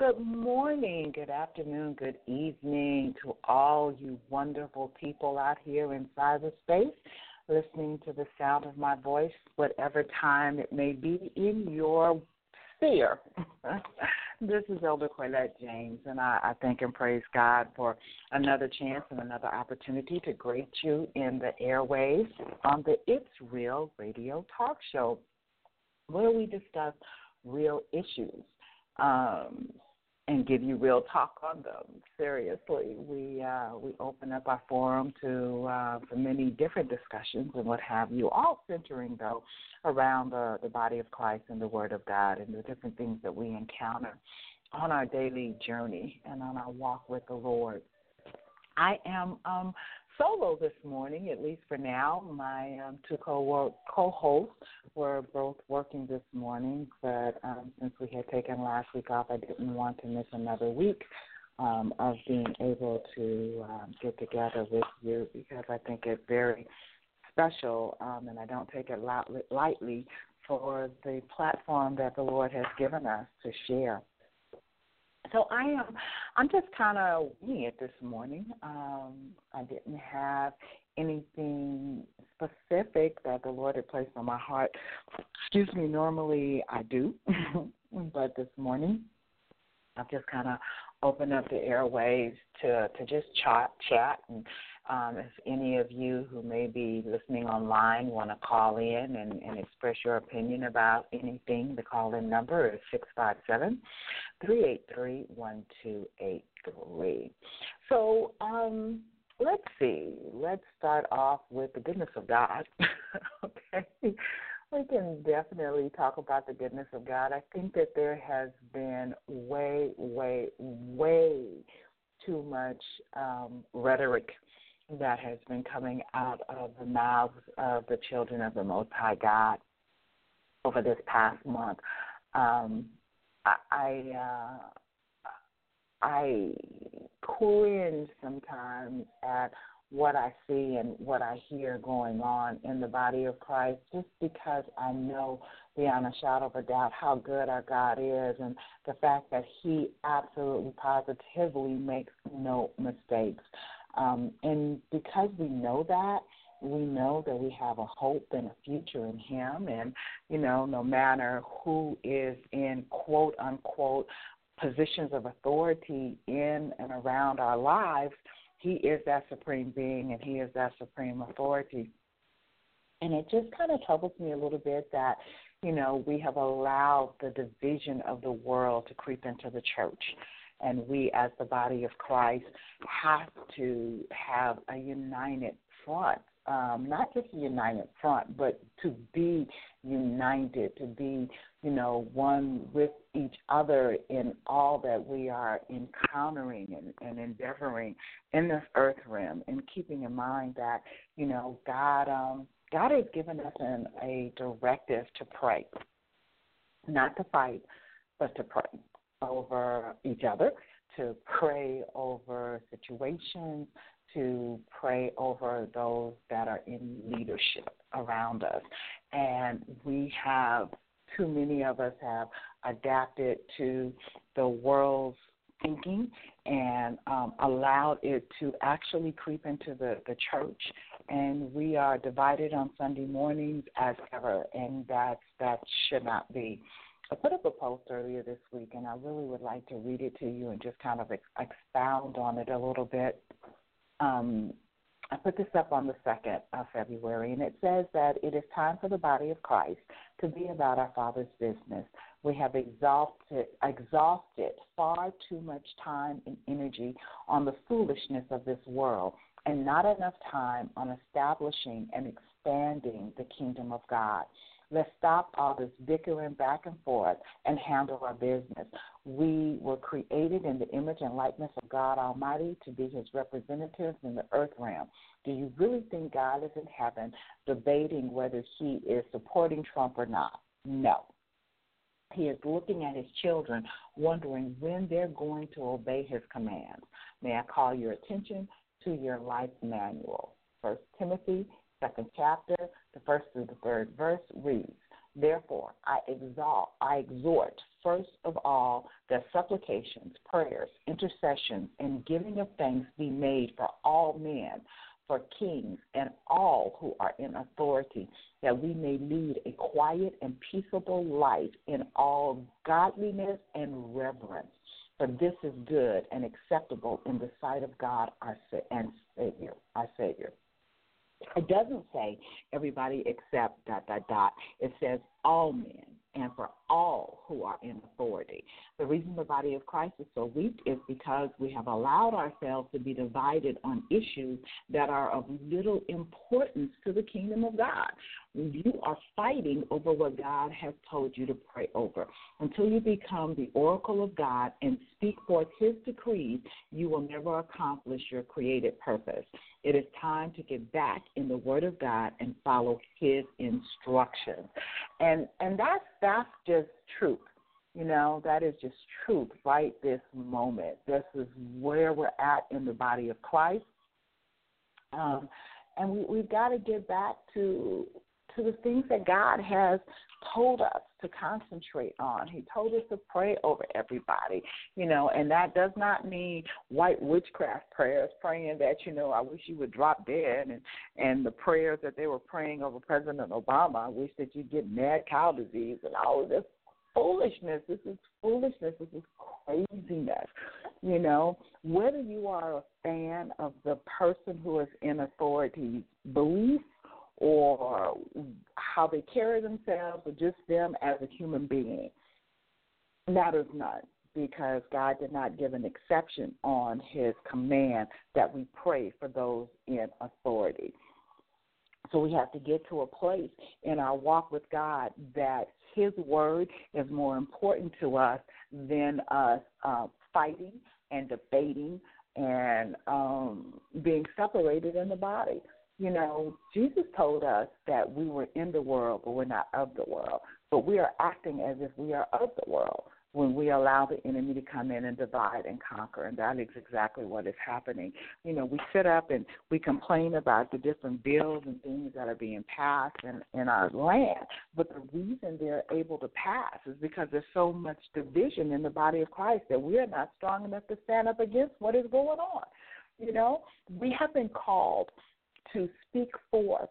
good morning, good afternoon, good evening to all you wonderful people out here in cyberspace listening to the sound of my voice, whatever time it may be in your sphere. this is Elder Corlette James, and I, I thank and praise God for another chance and another opportunity to greet you in the airwaves on the It's Real radio talk show, where we discuss real issues um, and give you real talk on them. Seriously, we uh, we open up our forum to uh, for many different discussions and what have you, all centering though around the the body of Christ and the Word of God and the different things that we encounter on our daily journey and on our walk with the Lord. I am um, solo this morning, at least for now. My um, two co co-hosts were both working this morning, but um, since we had taken last week off, I didn't want to miss another week um, of being able to um, get together with you because I think it's very special, um, and I don't take it lightly for the platform that the Lord has given us to share. So I am. I'm just kind of it this morning. Um, I didn't have anything specific that the Lord had placed on my heart. Excuse me. Normally I do, but this morning I've just kind of opened up the airways to to just chat, chat, and um, if any of you who may be listening online want to call in and, and express your opinion about anything, the call in number is six five seven three eight three one two eight three. So um, let's see. Let's start off with the goodness of God. okay. We can definitely talk about the goodness of God. I think that there has been way, way, way too much um, rhetoric that has been coming out of the mouths of the children of the Most High God over this past month. Um, I I, uh, I cringe sometimes at what I see and what I hear going on in the body of Christ, just because I know beyond a shadow of a doubt how good our God is and the fact that He absolutely positively makes no mistakes. Um, and because we know that, we know that we have a hope and a future in Him. And, you know, no matter who is in quote unquote positions of authority in and around our lives, He is that supreme being and He is that supreme authority. And it just kind of troubles me a little bit that, you know, we have allowed the division of the world to creep into the church and we as the body of Christ have to have a united front. Um, not just a united front, but to be united, to be, you know, one with each other in all that we are encountering and, and endeavoring in this earth realm, and keeping in mind that, you know, God, um, God has given us an, a directive to pray, not to fight, but to pray over each other, to pray over situations, to pray over those that are in leadership around us. And we have, too many of us have adapted to the world's thinking and um, allowed it to actually creep into the, the church. And we are divided on Sunday mornings as ever, and that that should not be. I put up a post earlier this week, and I really would like to read it to you and just kind of ex- expound on it a little bit. Um, I put this up on the 2nd of February, and it says that it is time for the body of Christ to be about our Father's business. We have exhausted, exhausted far too much time and energy on the foolishness of this world and not enough time on establishing and expanding the kingdom of God. Let's stop all this bickering back and forth and handle our business. We were created in the image and likeness of God Almighty to be his representatives in the earth realm. Do you really think God is in heaven debating whether he is supporting Trump or not? No. He is looking at his children, wondering when they're going to obey his commands. May I call your attention to your life manual? First Timothy second chapter, the first through the third verse reads, Therefore, I exalt, I exhort, first of all, that supplications, prayers, intercessions, and giving of thanks be made for all men, for kings, and all who are in authority, that we may lead a quiet and peaceable life in all godliness and reverence. For this is good and acceptable in the sight of God our and Savior, our Savior. It doesn't say everybody except dot dot dot. It says all men and for all who are in authority. The reason the body of Christ is so weak is because we have allowed ourselves to be divided on issues that are of little importance to the kingdom of God. You are fighting over what God has told you to pray over. Until you become the oracle of God and speak forth his decrees, you will never accomplish your created purpose. It is time to get back in the word of God and follow his instructions. And and that's that's just truth. You know, that is just truth right this moment. This is where we're at in the body of Christ. Um, and we, we've got to get back to to the things that God has told us to concentrate on. He told us to pray over everybody, you know, and that does not mean white witchcraft prayers, praying that, you know, I wish you would drop dead and and the prayers that they were praying over President Obama, I wish that you get mad cow disease and all of this foolishness. This is foolishness. This is craziness. You know, whether you are a fan of the person who is in authority's beliefs or how they carry themselves or just them as a human being matters not because God did not give an exception on his command that we pray for those in authority. So we have to get to a place in our walk with God that his word is more important to us than us uh, fighting and debating and um, being separated in the body. You know, Jesus told us that we were in the world, but we're not of the world. But we are acting as if we are of the world when we allow the enemy to come in and divide and conquer. And that is exactly what is happening. You know, we sit up and we complain about the different bills and things that are being passed in, in our land. But the reason they're able to pass is because there's so much division in the body of Christ that we are not strong enough to stand up against what is going on. You know, we have been called to speak forth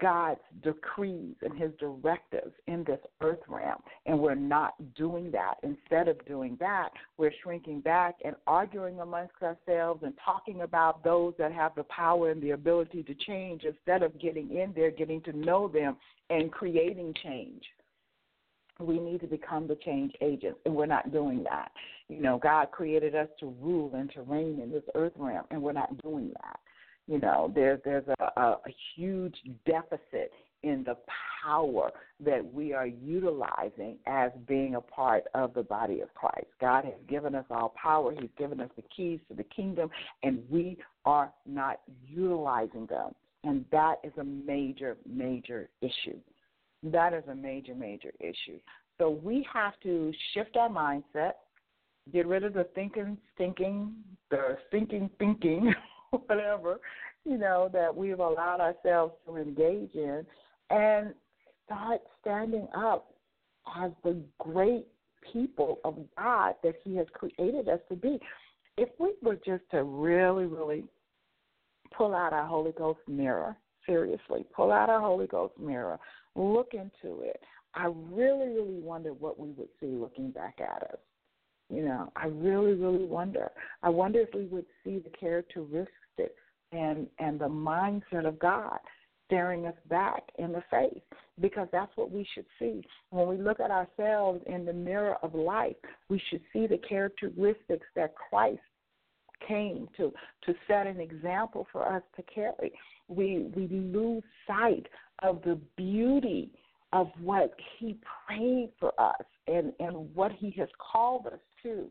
God's decrees and his directives in this earth realm. And we're not doing that. Instead of doing that, we're shrinking back and arguing amongst ourselves and talking about those that have the power and the ability to change instead of getting in there, getting to know them, and creating change. We need to become the change agents, and we're not doing that. You know, God created us to rule and to reign in this earth realm, and we're not doing that. You know, there's there's a, a, a huge deficit in the power that we are utilizing as being a part of the body of Christ. God has given us all power. He's given us the keys to the kingdom, and we are not utilizing them. And that is a major, major issue. That is a major, major issue. So we have to shift our mindset, get rid of the thinking, thinking, the thinking, thinking whatever, you know, that we've allowed ourselves to engage in and start standing up as the great people of God that He has created us to be. If we were just to really, really pull out our Holy Ghost mirror, seriously, pull out our Holy Ghost mirror, look into it, I really, really wonder what we would see looking back at us. You know, I really, really wonder. I wonder if we would see the characteristics and and the mindset of God staring us back in the face because that's what we should see. When we look at ourselves in the mirror of life, we should see the characteristics that Christ came to to set an example for us to carry. We we lose sight of the beauty of what he prayed for us and and what he has called us to.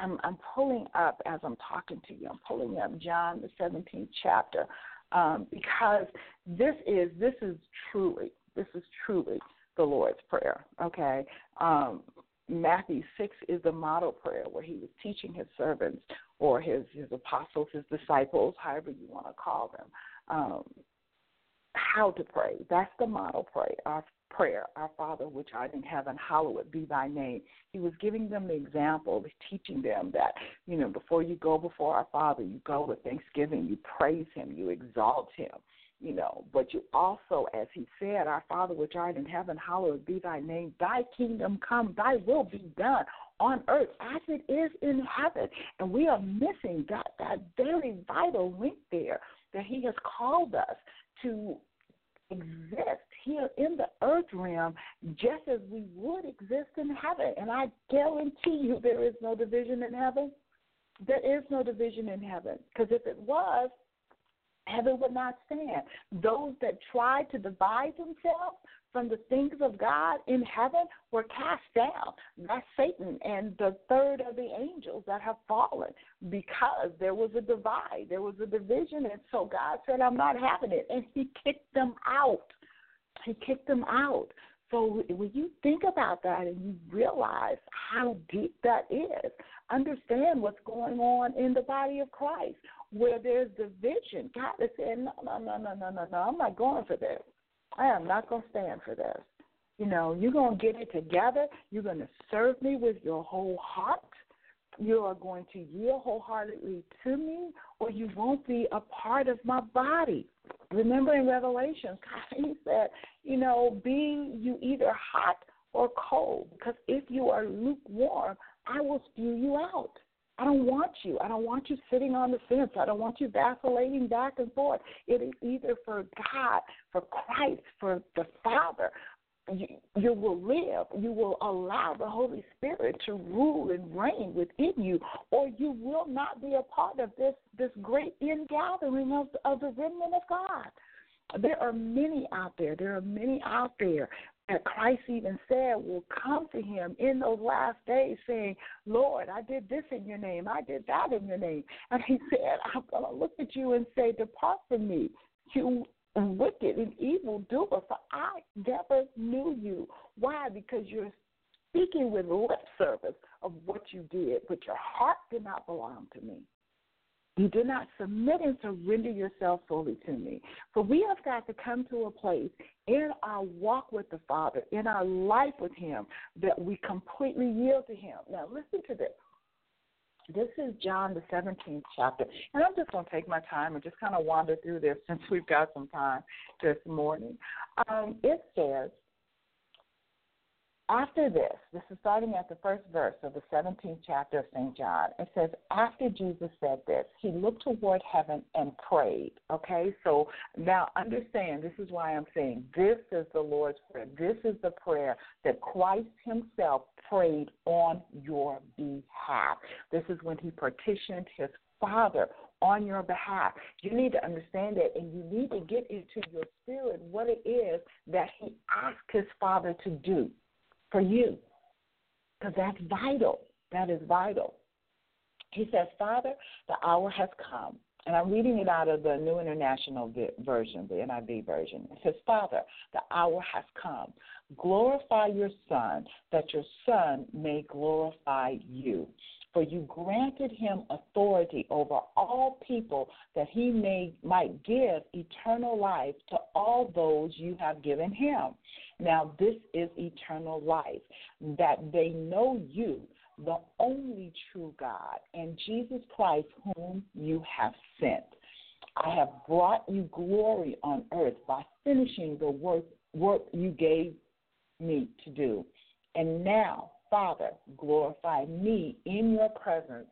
I'm, I'm pulling up as I'm talking to you. I'm pulling up John the 17th chapter um, because this is this is truly this is truly the Lord's prayer. Okay, um, Matthew six is the model prayer where he was teaching his servants or his his apostles, his disciples, however you want to call them, um, how to pray. That's the model prayer. Our prayer, Our Father which art in heaven, hallowed be thy name. He was giving them the example, teaching them that, you know, before you go before our Father, you go with thanksgiving, you praise him, you exalt him, you know. But you also, as he said, Our Father which art in heaven, hallowed be thy name, thy kingdom come, thy will be done on earth as it is in heaven. And we are missing that that very vital link there that he has called us to exist here in the earth realm just as we would exist in heaven. And I guarantee you there is no division in heaven. There is no division in heaven. Because if it was, heaven would not stand. Those that try to divide themselves from the things of God in heaven were cast down. That's Satan and the third of the angels that have fallen because there was a divide, there was a division, and so God said, I'm not having it. And He kicked them out. He kicked them out. So when you think about that and you realize how deep that is, understand what's going on in the body of Christ where there's division. God is saying, no, no, no, no, no, no, no, I'm not going for this. I am not going to stand for this. You know, you're going to get it together. You're going to serve me with your whole heart. You are going to yield wholeheartedly to me, or you won't be a part of my body. Remember in Revelation, he said, you know, be you either hot or cold, because if you are lukewarm, I will spew you out. I don't want you. I don't want you sitting on the fence. I don't want you vacillating back and forth. It is either for God, for Christ, for the Father. You, you will live. You will allow the Holy Spirit to rule and reign within you, or you will not be a part of this this great ingathering of of the remnant of God. There are many out there. There are many out there that Christ even said will come to him in those last days saying, Lord, I did this in your name. I did that in your name. And he said, I'm going to look at you and say, Depart from me, you wicked and evil doer, for I never knew you. Why? Because you're speaking with lip service of what you did, but your heart did not belong to me. You did not submit and surrender yourself fully to me. For we have got to come to a place in our walk with the Father, in our life with Him, that we completely yield to Him. Now, listen to this. This is John, the 17th chapter. And I'm just going to take my time and just kind of wander through this since we've got some time this morning. Um, it says, after this, this is starting at the first verse of the 17th chapter of St. John. It says, After Jesus said this, he looked toward heaven and prayed. Okay, so now understand, this is why I'm saying this is the Lord's Prayer. This is the prayer that Christ himself prayed on your behalf. This is when he petitioned his Father on your behalf. You need to understand that, and you need to get into your spirit what it is that he asked his Father to do for you because that's vital. That is vital. He says, Father, the hour has come. And I'm reading it out of the New International Version, the NIV version. It says, Father, the hour has come. Glorify your Son, that your Son may glorify you. For you granted him authority over all people that he may might give eternal life to all those you have given him. Now this is eternal life, that they know you, the only true God, and Jesus Christ whom you have sent. I have brought you glory on earth by finishing the work work you gave me to do. And now, Father, glorify me in your presence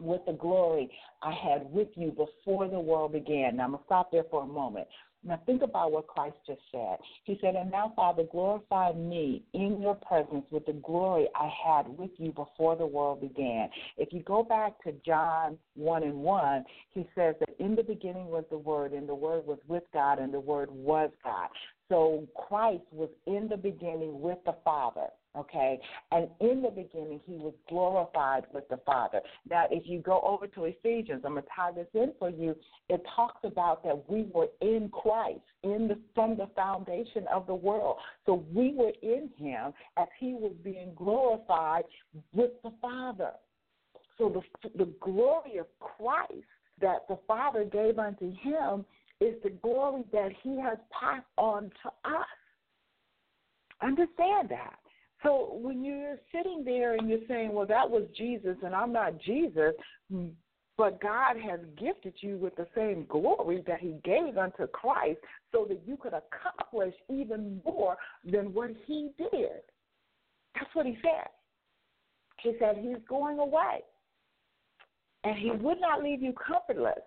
with the glory I had with you before the world began. Now, I'm going to stop there for a moment. Now, think about what Christ just said. He said, And now, Father, glorify me in your presence with the glory I had with you before the world began. If you go back to John 1 and 1, he says that in the beginning was the Word, and the Word was with God, and the Word was God. So Christ was in the beginning with the Father, okay? And in the beginning, he was glorified with the Father. Now, if you go over to Ephesians, I'm going to tie this in for you. It talks about that we were in Christ in the, from the foundation of the world. So we were in him as he was being glorified with the Father. So the, the glory of Christ that the Father gave unto him is the glory that he has passed on to us. Understand that. So when you're sitting there and you're saying, well, that was Jesus and I'm not Jesus, mm, but God has gifted you with the same glory that he gave unto Christ so that you could accomplish even more than what he did. That's what he said. He said he's going away. And he would not leave you comfortless.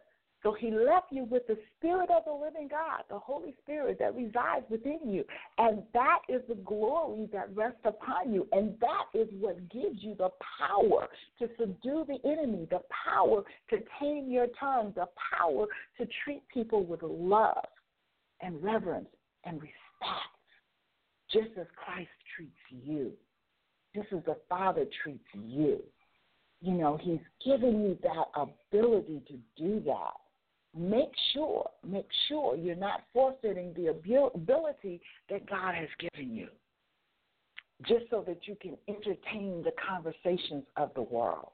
So he left you with the Spirit of the living God, the Holy Spirit that resides within you. And that is the glory that rests upon you. And that is what gives you the power to subdue the enemy, the power to tame your tongue, the power to treat people with love and reverence and respect, just as Christ treats you, just as the Father treats you. You know, He's given you that ability to do that make sure, make sure you're not forfeiting the ability that God has given you, just so that you can entertain the conversations of the world.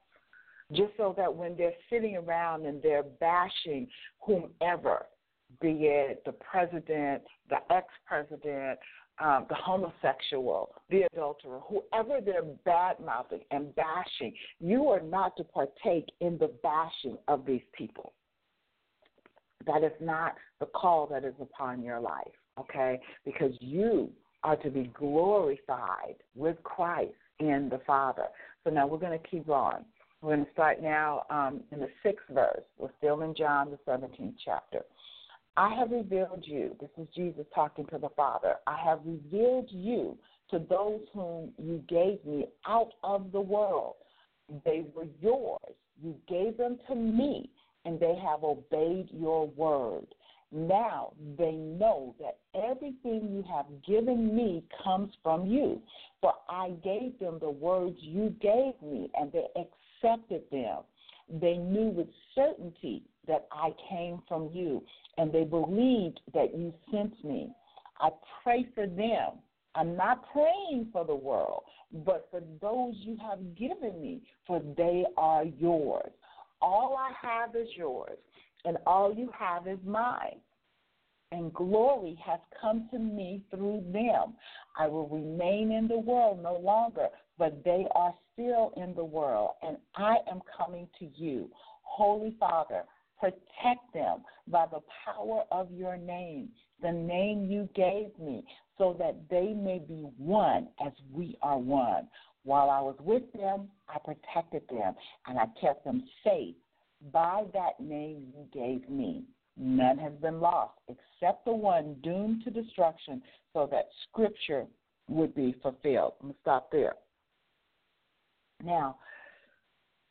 Just so that when they're sitting around and they're bashing whomever, be it the president, the ex president, um, the homosexual, the adulterer, whoever they're bad mouthing and bashing, you are not to partake in the bashing of these people. That is not the call that is upon your life, okay? Because you are to be glorified with Christ in the Father. So now we're going to keep on. We're going to start now um, in the sixth verse. We're still in John, the 17th chapter. I have revealed you, this is Jesus talking to the Father, I have revealed you to those whom you gave me out of the world. They were yours. You gave them to me, and they have obeyed your word. Now they know that everything you have given me comes from you. For I gave them the words you gave me, and they accepted them. They knew with certainty that I came from you, and they believed that you sent me. I pray for them. I'm not praying for the world, but for those you have given me, for they are yours. All I have is yours, and all you have is mine. And glory has come to me through them. I will remain in the world no longer, but they are still in the world, and I am coming to you. Holy Father, protect them by the power of your name, the name you gave me, so that they may be one as we are one. While I was with them, I protected them and I kept them safe by that name you gave me. None has been lost except the one doomed to destruction, so that Scripture would be fulfilled. I'm going to stop there. Now,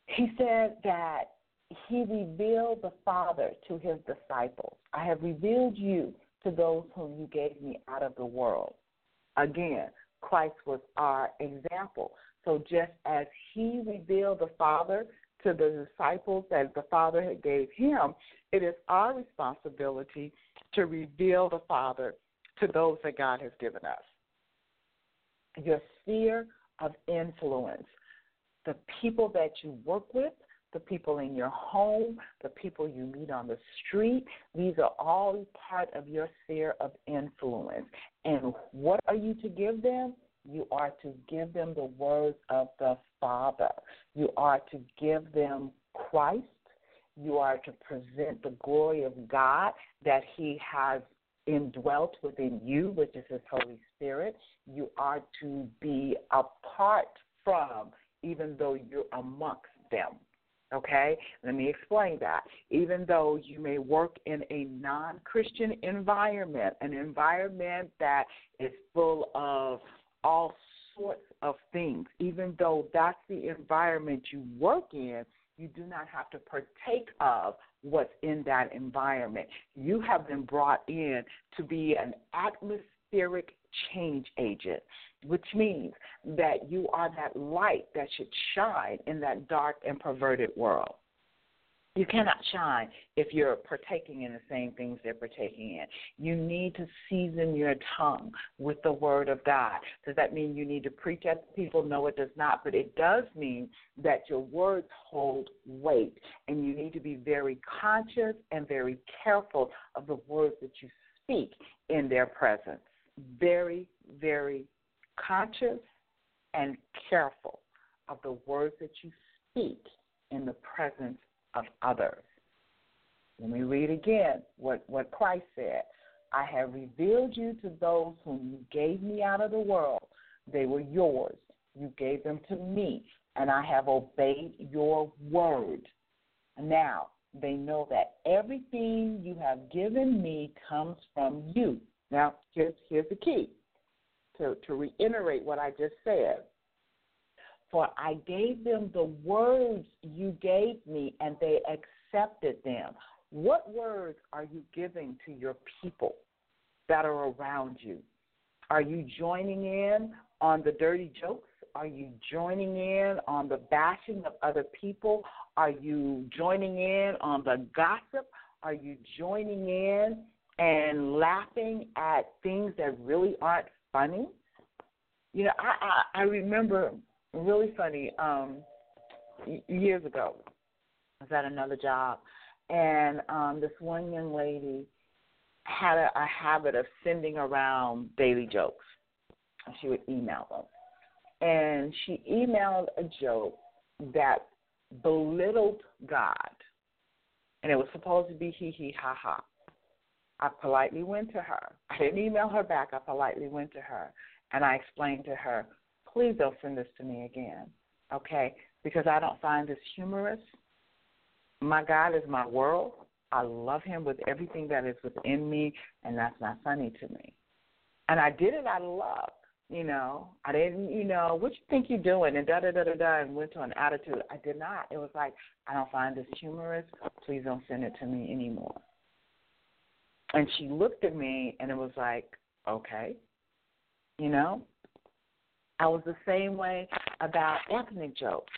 he said that he revealed the Father to his disciples. I have revealed you to those whom you gave me out of the world. Again, Christ was our example. So just as he revealed the Father to the disciples that the Father had gave him, it is our responsibility to reveal the Father to those that God has given us. Your sphere of influence. the people that you work with, the people in your home, the people you meet on the street. These are all part of your sphere of influence. And what are you to give them? You are to give them the words of the Father. You are to give them Christ. You are to present the glory of God that He has indwelt within you, which is His Holy Spirit. You are to be apart from, even though you're amongst them. Okay? Let me explain that. Even though you may work in a non Christian environment, an environment that is full of all sorts of things, even though that's the environment you work in, you do not have to partake of what's in that environment. You have been brought in to be an atmospheric change agent, which means that you are that light that should shine in that dark and perverted world. You cannot shine if you're partaking in the same things they're partaking in. You need to season your tongue with the word of God. Does that mean you need to preach at people? No, it does not. But it does mean that your words hold weight, and you need to be very conscious and very careful of the words that you speak in their presence. Very, very conscious and careful of the words that you speak in the presence of others. Let me read again what, what Christ said. I have revealed you to those whom you gave me out of the world. They were yours. You gave them to me, and I have obeyed your word. Now they know that everything you have given me comes from you. Now, here's, here's the key to, to reiterate what I just said. For I gave them the words you gave me, and they accepted them. What words are you giving to your people that are around you? Are you joining in on the dirty jokes? Are you joining in on the bashing of other people? Are you joining in on the gossip? Are you joining in and laughing at things that really aren't funny? You know, I I, I remember really funny. Um, years ago, I was at another job, and um, this one young lady had a, a habit of sending around daily jokes. She would email them, and she emailed a joke that belittled God, and it was supposed to be hee hee ha ha. I politely went to her. I didn't email her back. I politely went to her, and I explained to her please don't send this to me again, okay? Because I don't find this humorous. My God is my world. I love him with everything that is within me, and that's not funny to me. And I did it out of love, you know. I didn't, you know, what you think you're doing, and da da da da da, and went to an attitude. I did not. It was like, I don't find this humorous. Please don't send it to me anymore. And she looked at me, and it was like, okay, you know. I was the same way about ethnic jokes.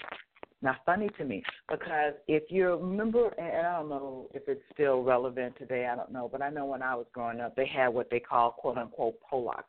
Not funny to me because if you remember, and I don't know if it's still relevant today, I don't know, but I know when I was growing up, they had what they call quote unquote Pollock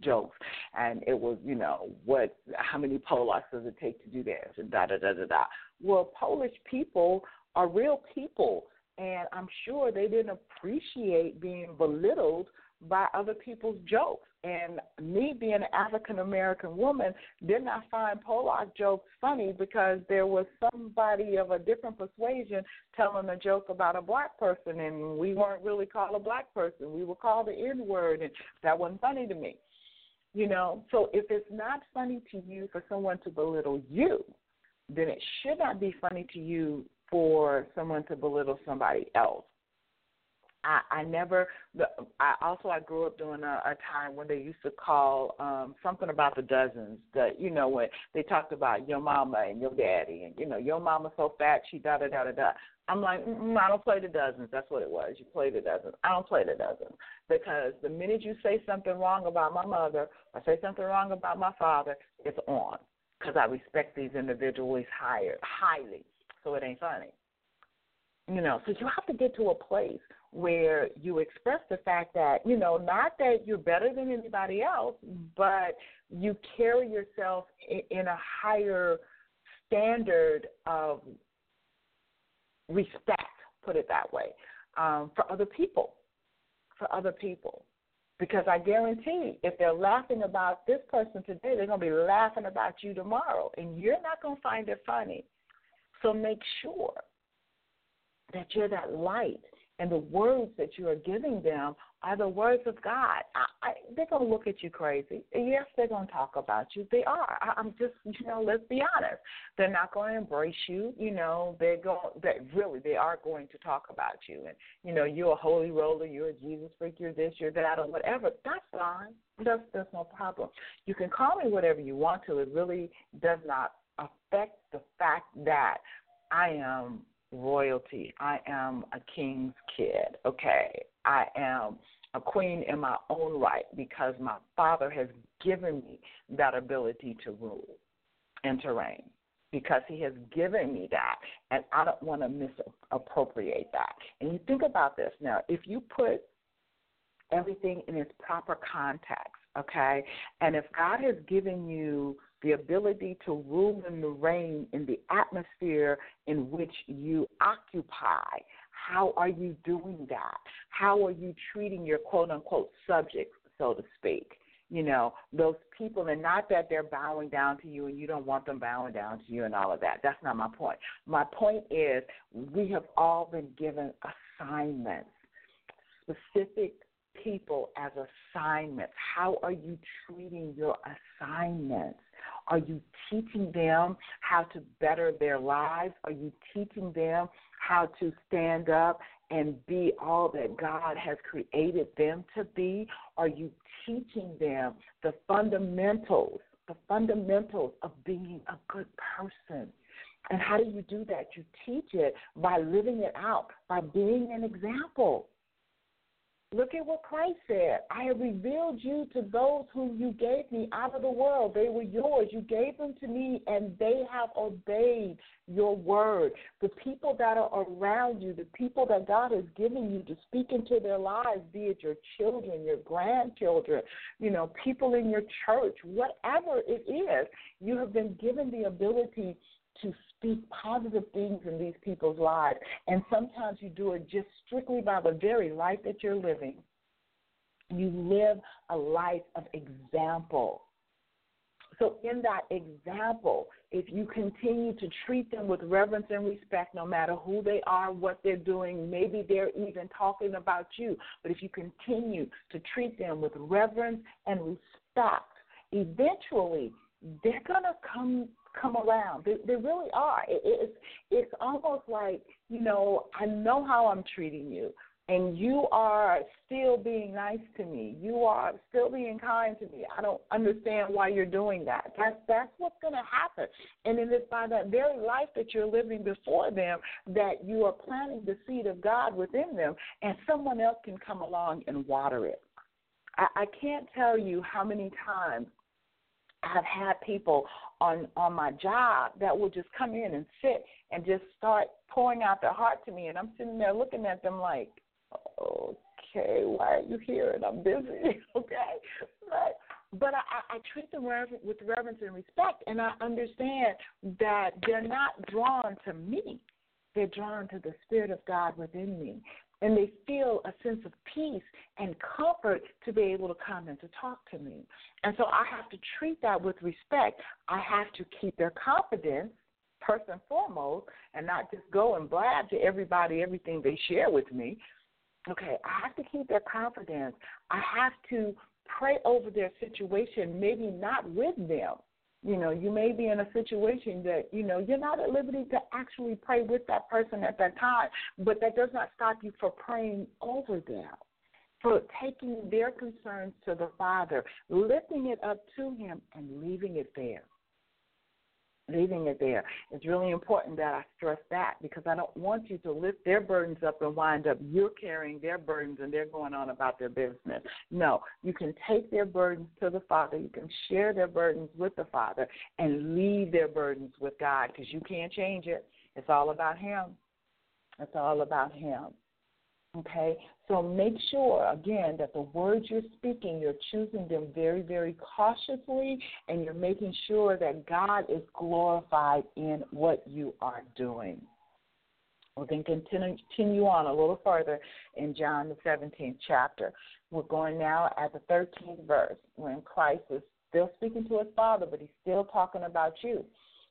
jokes, and it was you know what, how many Pollocks does it take to do this, and da da da da da. Well, Polish people are real people, and I'm sure they didn't appreciate being belittled by other people's jokes. And me being an African American woman did not find Pollock jokes funny because there was somebody of a different persuasion telling a joke about a black person, and we weren't really called a black person. We were called the N word, and that wasn't funny to me. You know, so if it's not funny to you for someone to belittle you, then it should not be funny to you for someone to belittle somebody else. I, I never. I also I grew up during a, a time when they used to call um something about the dozens. The you know when they talked about your mama and your daddy and you know your mama so fat she da da da da da. I'm like mm I don't play the dozens. That's what it was. You play the dozens. I don't play the dozens because the minute you say something wrong about my mother or say something wrong about my father, it's on because I respect these individuals higher highly. So it ain't funny. You know, so you have to get to a place where you express the fact that, you know, not that you're better than anybody else, but you carry yourself in a higher standard of respect, put it that way, um, for other people. For other people. Because I guarantee if they're laughing about this person today, they're going to be laughing about you tomorrow. And you're not going to find it funny. So make sure that you're that light and the words that you are giving them are the words of God. I, I, they're to look at you crazy. Yes, they're going to talk about you. They are. I, I'm just, you know, let's be honest. They're not going to embrace you. You know, they're going. They really, they are going to talk about you. And you know, you're a holy roller. You're a Jesus freak. You're this. You're that, or whatever. That's fine. That's that's no problem. You can call me whatever you want to. It really does not affect the fact that I am royalty. I am a king's kid, okay? I am a queen in my own right because my father has given me that ability to rule and to reign because he has given me that and I don't want to misappropriate that. And you think about this now, if you put everything in its proper context, okay? And if God has given you the ability to rule and reign in the atmosphere in which you occupy. How are you doing that? How are you treating your quote unquote subjects, so to speak? You know, those people, and not that they're bowing down to you and you don't want them bowing down to you and all of that. That's not my point. My point is we have all been given assignments, specific people as assignments. How are you treating your assignments? Are you teaching them how to better their lives? Are you teaching them how to stand up and be all that God has created them to be? Are you teaching them the fundamentals, the fundamentals of being a good person? And how do you do that? You teach it by living it out, by being an example. Look at what Christ said. I have revealed you to those whom you gave me out of the world. They were yours. You gave them to me, and they have obeyed your word. The people that are around you, the people that God has given you to speak into their lives, be it your children, your grandchildren, you know, people in your church, whatever it is, you have been given the ability to speak positive things in these people's lives. And sometimes you do it just strictly by the very life that you're living. You live a life of example. So, in that example, if you continue to treat them with reverence and respect, no matter who they are, what they're doing, maybe they're even talking about you, but if you continue to treat them with reverence and respect, eventually they're going to come come around. They, they really are. It, it's it's almost like you know I know how I'm treating you, and you are still being nice to me. You are still being kind to me. I don't understand why you're doing that. That's that's what's going to happen, and it is by that very life that you're living before them that you are planting the seed of God within them, and someone else can come along and water it. I, I can't tell you how many times I've had people on on my job that will just come in and sit and just start pouring out their heart to me, and I'm sitting there looking at them like, okay, why are you here? And I'm busy, okay, but but I, I treat them with reverence and respect, and I understand that they're not drawn to me; they're drawn to the Spirit of God within me, and they feel a sense of peace and comfort to be able to come and to talk to me. And so I have to treat that with respect. I have to keep their confidence first and foremost and not just go and blab to everybody everything they share with me. Okay, I have to keep their confidence. I have to pray over their situation, maybe not with them, you know, you may be in a situation that, you know, you're not at liberty to actually pray with that person at that time, but that does not stop you from praying over them, for taking their concerns to the Father, lifting it up to Him, and leaving it there leaving it there. It's really important that I stress that because I don't want you to lift their burdens up and wind up you're carrying their burdens and they're going on about their business. No, you can take their burdens to the Father. You can share their burdens with the Father and leave their burdens with God because you can't change it. It's all about Him. It's all about Him. Okay, so make sure again that the words you're speaking, you're choosing them very, very cautiously, and you're making sure that God is glorified in what you are doing. We'll then continue, continue on a little further in John the 17th chapter. We're going now at the 13th verse when Christ is still speaking to his Father, but he's still talking about you.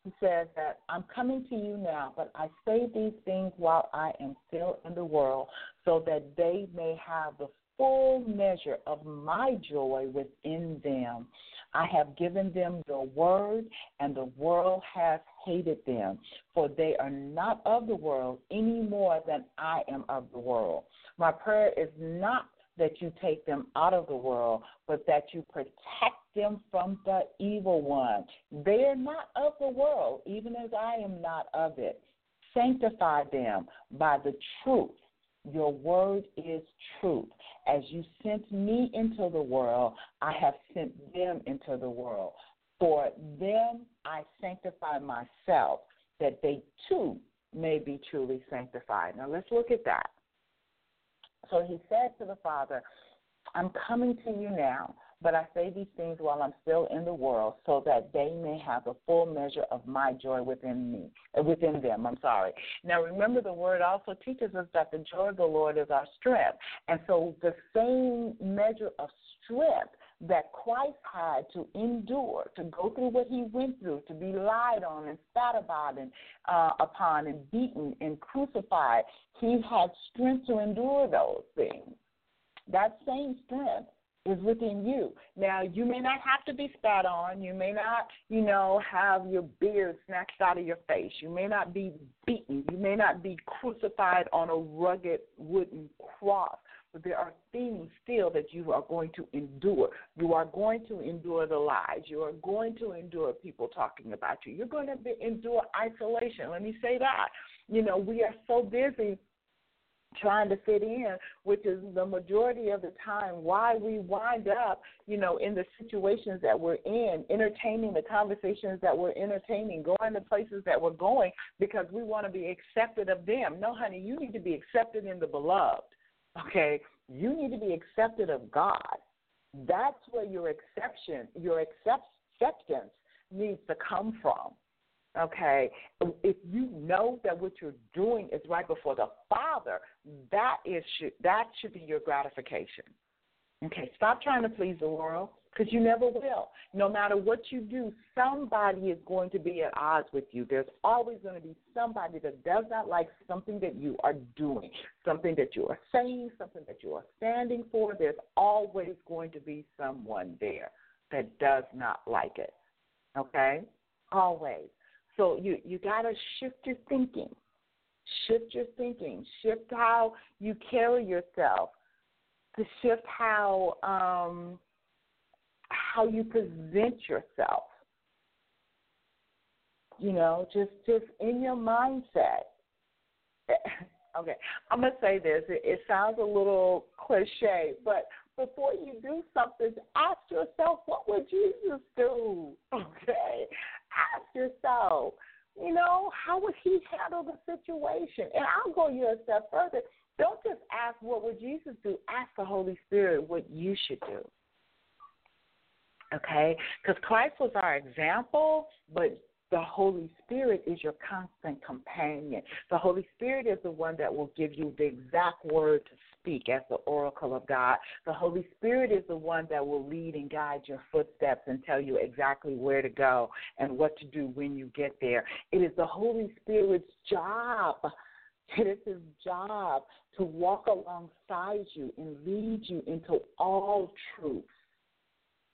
He says that I'm coming to you now, but I say these things while I am still in the world, so that they may have the full measure of my joy within them. I have given them your word, and the world has hated them, for they are not of the world any more than I am of the world. My prayer is not that you take them out of the world, but that you protect them from the evil one. They are not of the world, even as I am not of it. Sanctify them by the truth. Your word is truth. As you sent me into the world, I have sent them into the world. For them I sanctify myself, that they too may be truly sanctified. Now let's look at that. So he said to the Father, I'm coming to you now, but I say these things while I'm still in the world, so that they may have the full measure of my joy within me, uh, within them. I'm sorry. Now remember, the word also teaches us that the joy of the Lord is our strength, and so the same measure of strength that Christ had to endure, to go through what he went through, to be lied on and spat about and uh, upon and beaten and crucified. He had strength to endure those things. That same strength is within you. Now, you may not have to be spat on. You may not, you know, have your beard snatched out of your face. You may not be beaten. You may not be crucified on a rugged wooden cross. But there are things still that you are going to endure. You are going to endure the lies. You are going to endure people talking about you. You're going to be, endure isolation. Let me say that. You know, we are so busy trying to fit in, which is the majority of the time why we wind up, you know, in the situations that we're in, entertaining the conversations that we're entertaining, going to places that we're going because we want to be accepted of them. No, honey, you need to be accepted in the beloved. Okay? You need to be accepted of God. That's where your exception, your accept, acceptance needs to come from. Okay, if you know that what you're doing is right before the Father, that is that should be your gratification. Okay, stop trying to please the world because you never will. No matter what you do, somebody is going to be at odds with you. There's always going to be somebody that does not like something that you are doing, something that you are saying, something that you are standing for. There's always going to be someone there that does not like it. Okay? Always. So you you got to shift your thinking. Shift your thinking. Shift how you carry yourself. To shift how um, how you present yourself. You know, just just in your mindset. okay, I'm gonna say this. It, it sounds a little cliche, but before you do something, ask yourself, what would Jesus do? Okay, ask yourself, you know, how would he handle the situation? And I'll go you a step further. Don't just ask what would Jesus do. Ask the Holy Spirit what you should do. Okay? Because Christ was our example, but the Holy Spirit is your constant companion. The Holy Spirit is the one that will give you the exact word to speak as the oracle of God. The Holy Spirit is the one that will lead and guide your footsteps and tell you exactly where to go and what to do when you get there. It is the Holy Spirit's job. It is his job to walk alongside you and lead you into all truth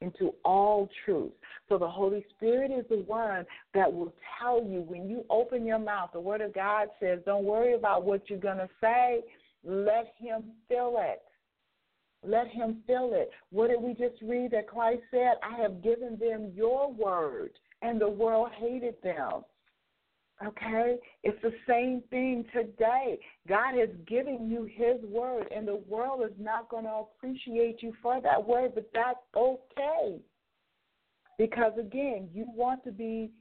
into all truth. So the Holy Spirit is the one that will tell you when you open your mouth. The Word of God says, don't worry about what you're going to say. Let Him fill it. Let Him fill it. What did we just read that Christ said? I have given them your word, and the world hated them. Okay? It's the same thing today. God has given you His word, and the world is not going to appreciate you for that word, but that's okay. Because again, you want to be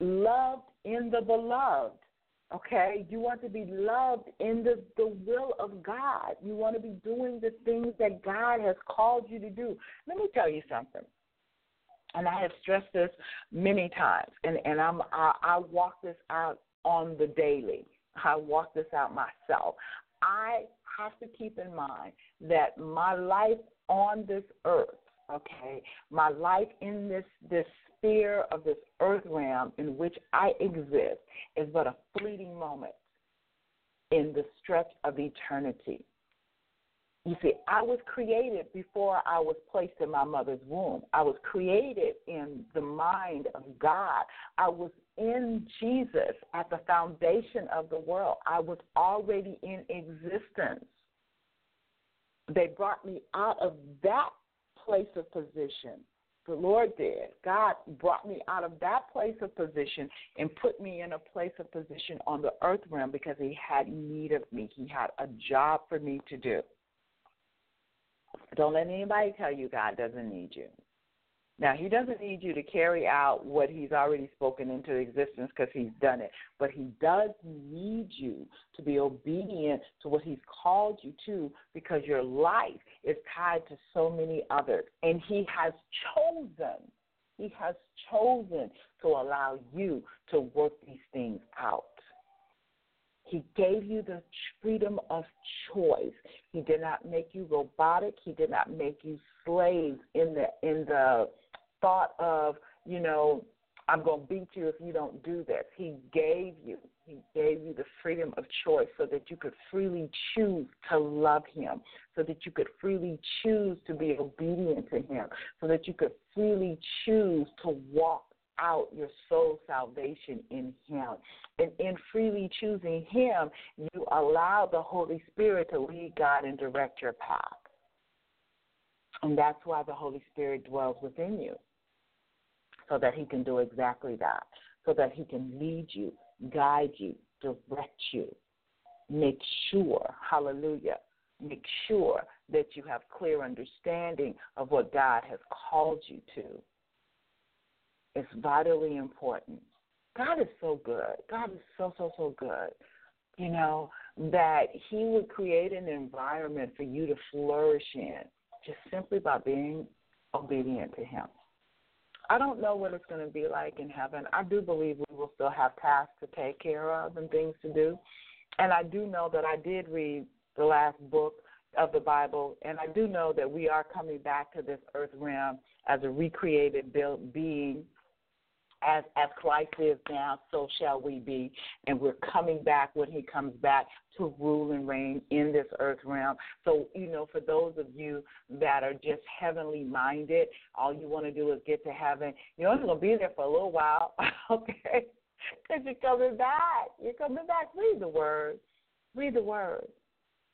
loved in the beloved. Okay? You want to be loved in the, the will of God. You want to be doing the things that God has called you to do. Let me tell you something. And I have stressed this many times, and, and I'm I, I walk this out on the daily. I walk this out myself. I have to keep in mind that my life on this earth, okay, my life in this this sphere of this earth realm in which I exist is but a fleeting moment in the stretch of eternity. You see, I was created before I was placed in my mother's womb. I was created in the mind of God. I was in Jesus at the foundation of the world. I was already in existence. They brought me out of that place of position. The Lord did. God brought me out of that place of position and put me in a place of position on the earth realm because He had need of me. He had a job for me to do. Don't let anybody tell you God doesn't need you. Now, He doesn't need you to carry out what He's already spoken into existence because He's done it. But He does need you to be obedient to what He's called you to because your life is tied to so many others. And He has chosen, He has chosen to allow you to work these things out. He gave you the freedom of choice. He did not make you robotic. He did not make you slaves in the in the thought of, you know, I'm going to beat you if you don't do this. He gave you he gave you the freedom of choice so that you could freely choose to love him, so that you could freely choose to be obedient to him, so that you could freely choose to walk out your soul salvation in Him. And in freely choosing Him, you allow the Holy Spirit to lead God and direct your path. And that's why the Holy Spirit dwells within you, so that He can do exactly that, so that He can lead you, guide you, direct you, make sure, hallelujah, make sure that you have clear understanding of what God has called you to. It's vitally important. God is so good. God is so, so, so good. You know, that He would create an environment for you to flourish in just simply by being obedient to Him. I don't know what it's going to be like in heaven. I do believe we will still have tasks to take care of and things to do. And I do know that I did read the last book of the Bible, and I do know that we are coming back to this earth realm as a recreated being as as Christ is now, so shall we be. And we're coming back when He comes back to rule and reign in this earth realm. So, you know, for those of you that are just heavenly minded, all you want to do is get to heaven. You're only going to be there for a little while, okay? Because you're coming back. You're coming back. Read the word. Read the word.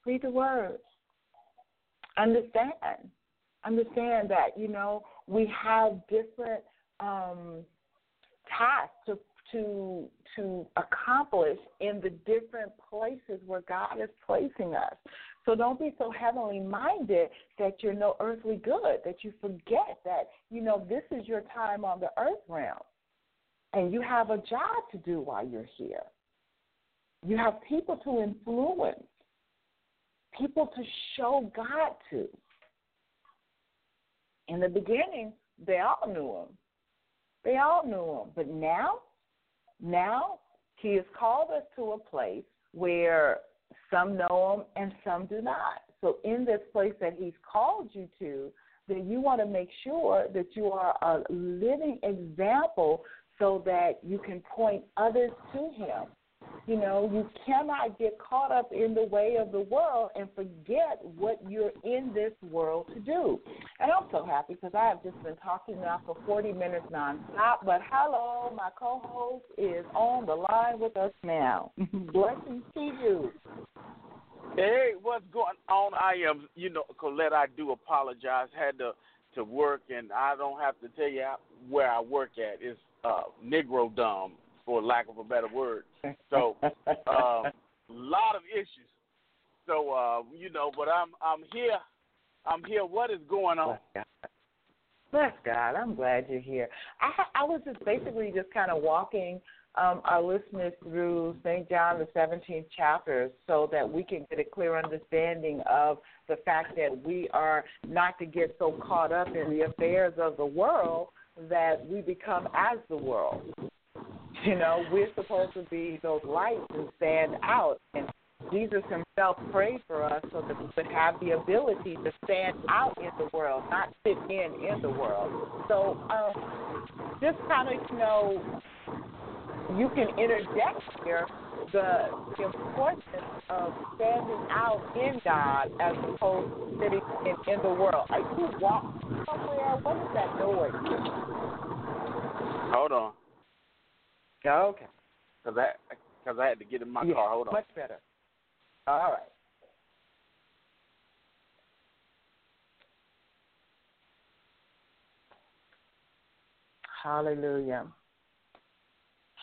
Read the word. Understand. Understand that, you know, we have different. um task to to to accomplish in the different places where God is placing us. So don't be so heavenly minded that you're no earthly good, that you forget that, you know, this is your time on the earth realm. And you have a job to do while you're here. You have people to influence, people to show God to. In the beginning, they all knew him they all knew him. But now, now he has called us to a place where some know him and some do not. So in this place that he's called you to, then you want to make sure that you are a living example so that you can point others to him. You know, you cannot get caught up in the way of the world and forget what you're in this world to do. And I'm so happy because I have just been talking now for 40 minutes nonstop. But hello, my co host is on the line with us now. Blessings to you. Hey, what's going on? I am, you know, Colette, I do apologize. Had to to work, and I don't have to tell you where I work at. It's uh, Negro Dumb, for lack of a better word. So, um, a lot of issues. So, uh, you know, but I'm I'm here. I'm here. What is going on? Bless God. I'm glad you're here. I I was just basically just kind of walking um, our listeners through St. John, the 17th chapter, so that we can get a clear understanding of the fact that we are not to get so caught up in the affairs of the world that we become as the world. You know, we're supposed to be those lights and stand out. And Jesus himself prayed for us so that we would have the ability to stand out in the world, not fit in in the world. So, um, just kind of, you know, you can interject here the, the importance of standing out in God as opposed to sitting in, in the world. Are you walking somewhere? What is that noise? Hold on, Okay. cause I cause I had to get in my yeah, car. Hold on. Much better. All right. Hallelujah.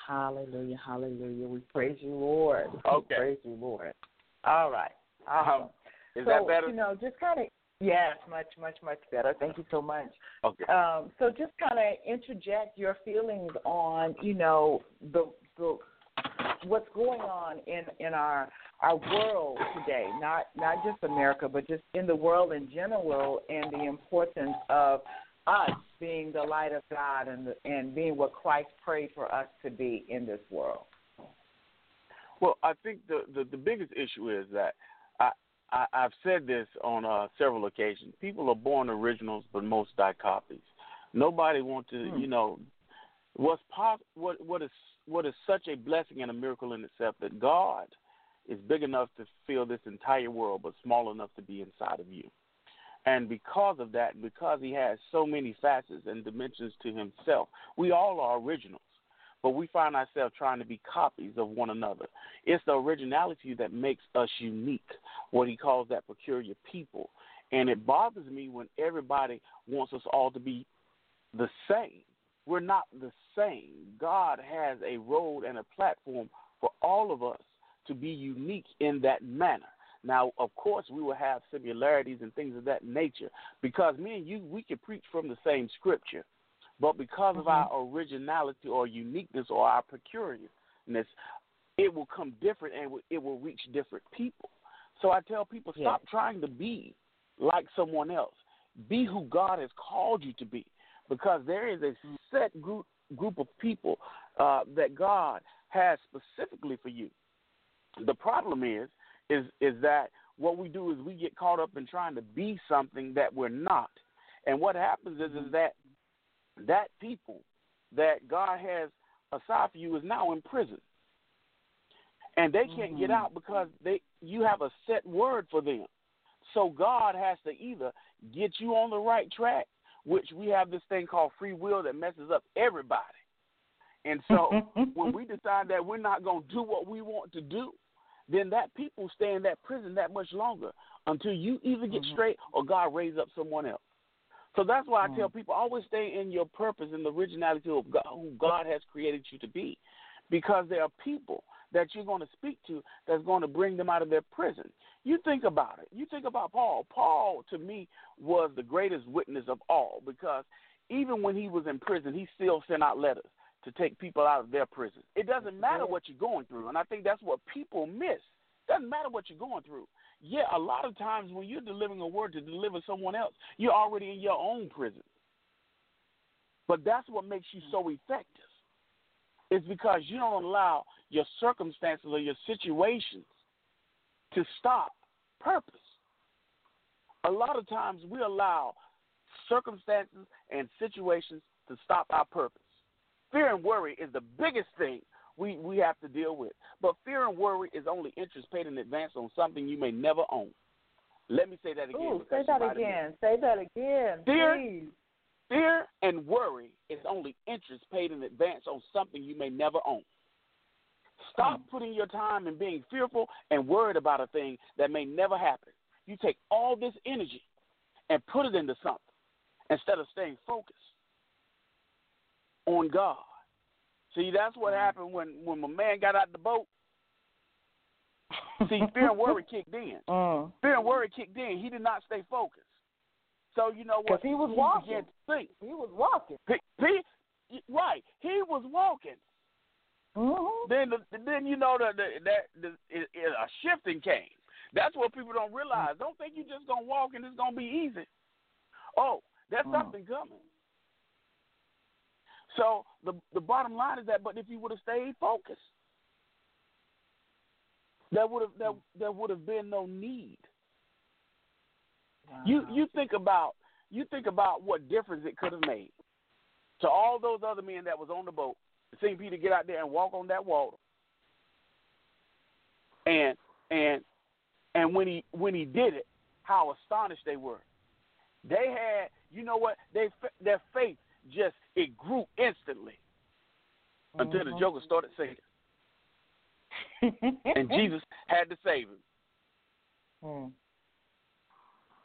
Hallelujah. Hallelujah. We praise you, Lord. Okay. We praise you, Lord. All right. Awesome. Um, is so, that better? You know, just kind of yes, much, much, much better. Thank you so much. Okay. Um, so just kind of interject your feelings on, you know, the the what's going on in in our our world today, not not just America, but just in the world in general, and the importance of us being the light of God and the, and being what Christ prayed for us to be in this world. Well, I think the, the the biggest issue is that I, I've said this on uh, several occasions. People are born originals, but most die copies. Nobody wants to, Hmm. you know, what's pos- what what is what is such a blessing and a miracle in itself that God is big enough to fill this entire world, but small enough to be inside of you. And because of that, because He has so many facets and dimensions to Himself, we all are originals but we find ourselves trying to be copies of one another. It's the originality that makes us unique, what he calls that peculiar people. And it bothers me when everybody wants us all to be the same. We're not the same. God has a road and a platform for all of us to be unique in that manner. Now, of course, we will have similarities and things of that nature because me and you, we can preach from the same scripture. But because of mm-hmm. our originality or uniqueness or our peculiarness, it will come different and it will reach different people. So I tell people, Yeah. stop trying to be like someone else. Be who God has called you to be, because there is a mm. set group group of people uh, that God has specifically for you. The problem is, is is that what we do is we get caught up in trying to be something that we're not, and what happens is is mm-hmm. that that people that God has aside for you is now in prison. And they can't get Mhm. out because they you have a set word for them. So God has to either get you on the right track, which we have this thing called free will that messes up everybody. And so when we decide that we're not going to do what we want to do, then that people stay in that prison that much longer until you either get Mhm. straight or God raise up someone else. So that's why I Mm. tell people always stay in your purpose and the originality of God, who God has created you to be, because there are people that you're going to speak to that's going to bring them out of their prison. You think about it. You think about Paul. Paul, to me, was the greatest witness of all because even when he was in prison, he still sent out letters to take people out of their prison. It doesn't matter what you're going through, and I think that's what people miss. It doesn't matter what you're going through. Yeah, a lot of times when you're delivering a word to deliver someone else, you're already in your own prison. But that's what makes you so effective. It's because you don't allow your circumstances or your situations to stop purpose. A lot of times we allow circumstances and situations to stop our purpose. Fear and worry is the biggest thing we, we have to deal with. But fear and worry is only interest paid in advance on something you may never own. Let me say that again. Ooh, say that again. Say that again, Fear- please. Fear and worry is only interest paid in advance on something you may never own. Stop Hmm. putting your time in being fearful and worried about a thing that may never happen. You take all this energy and put it into something instead of staying focused on God. See, that's what happened when when my man got out the boat. See, fear and worry kicked in. Mm. Fear and worry kicked in. He did not stay focused. So you know what? he was began walking. to think. He was walking. He, he, right. He was walking. Mhm. then the, then you know that that the, it, it, a shifting came. That's what people don't realize. Don't think you're just gonna walk and it's gonna be easy. Oh, there's Mm. something coming. So the the bottom line is that, but if you would have stayed focused, there would have there, there would have been no need. You you think about you think about what difference it could have made to all those other men that was on the boat. Seeing Peter get out there and walk on that water, and and and when he when he did it, how astonished they were. They had, you know what? They their faith just it grew instantly until the Mhm. Joker started singing, and Jesus had to save him. Mm.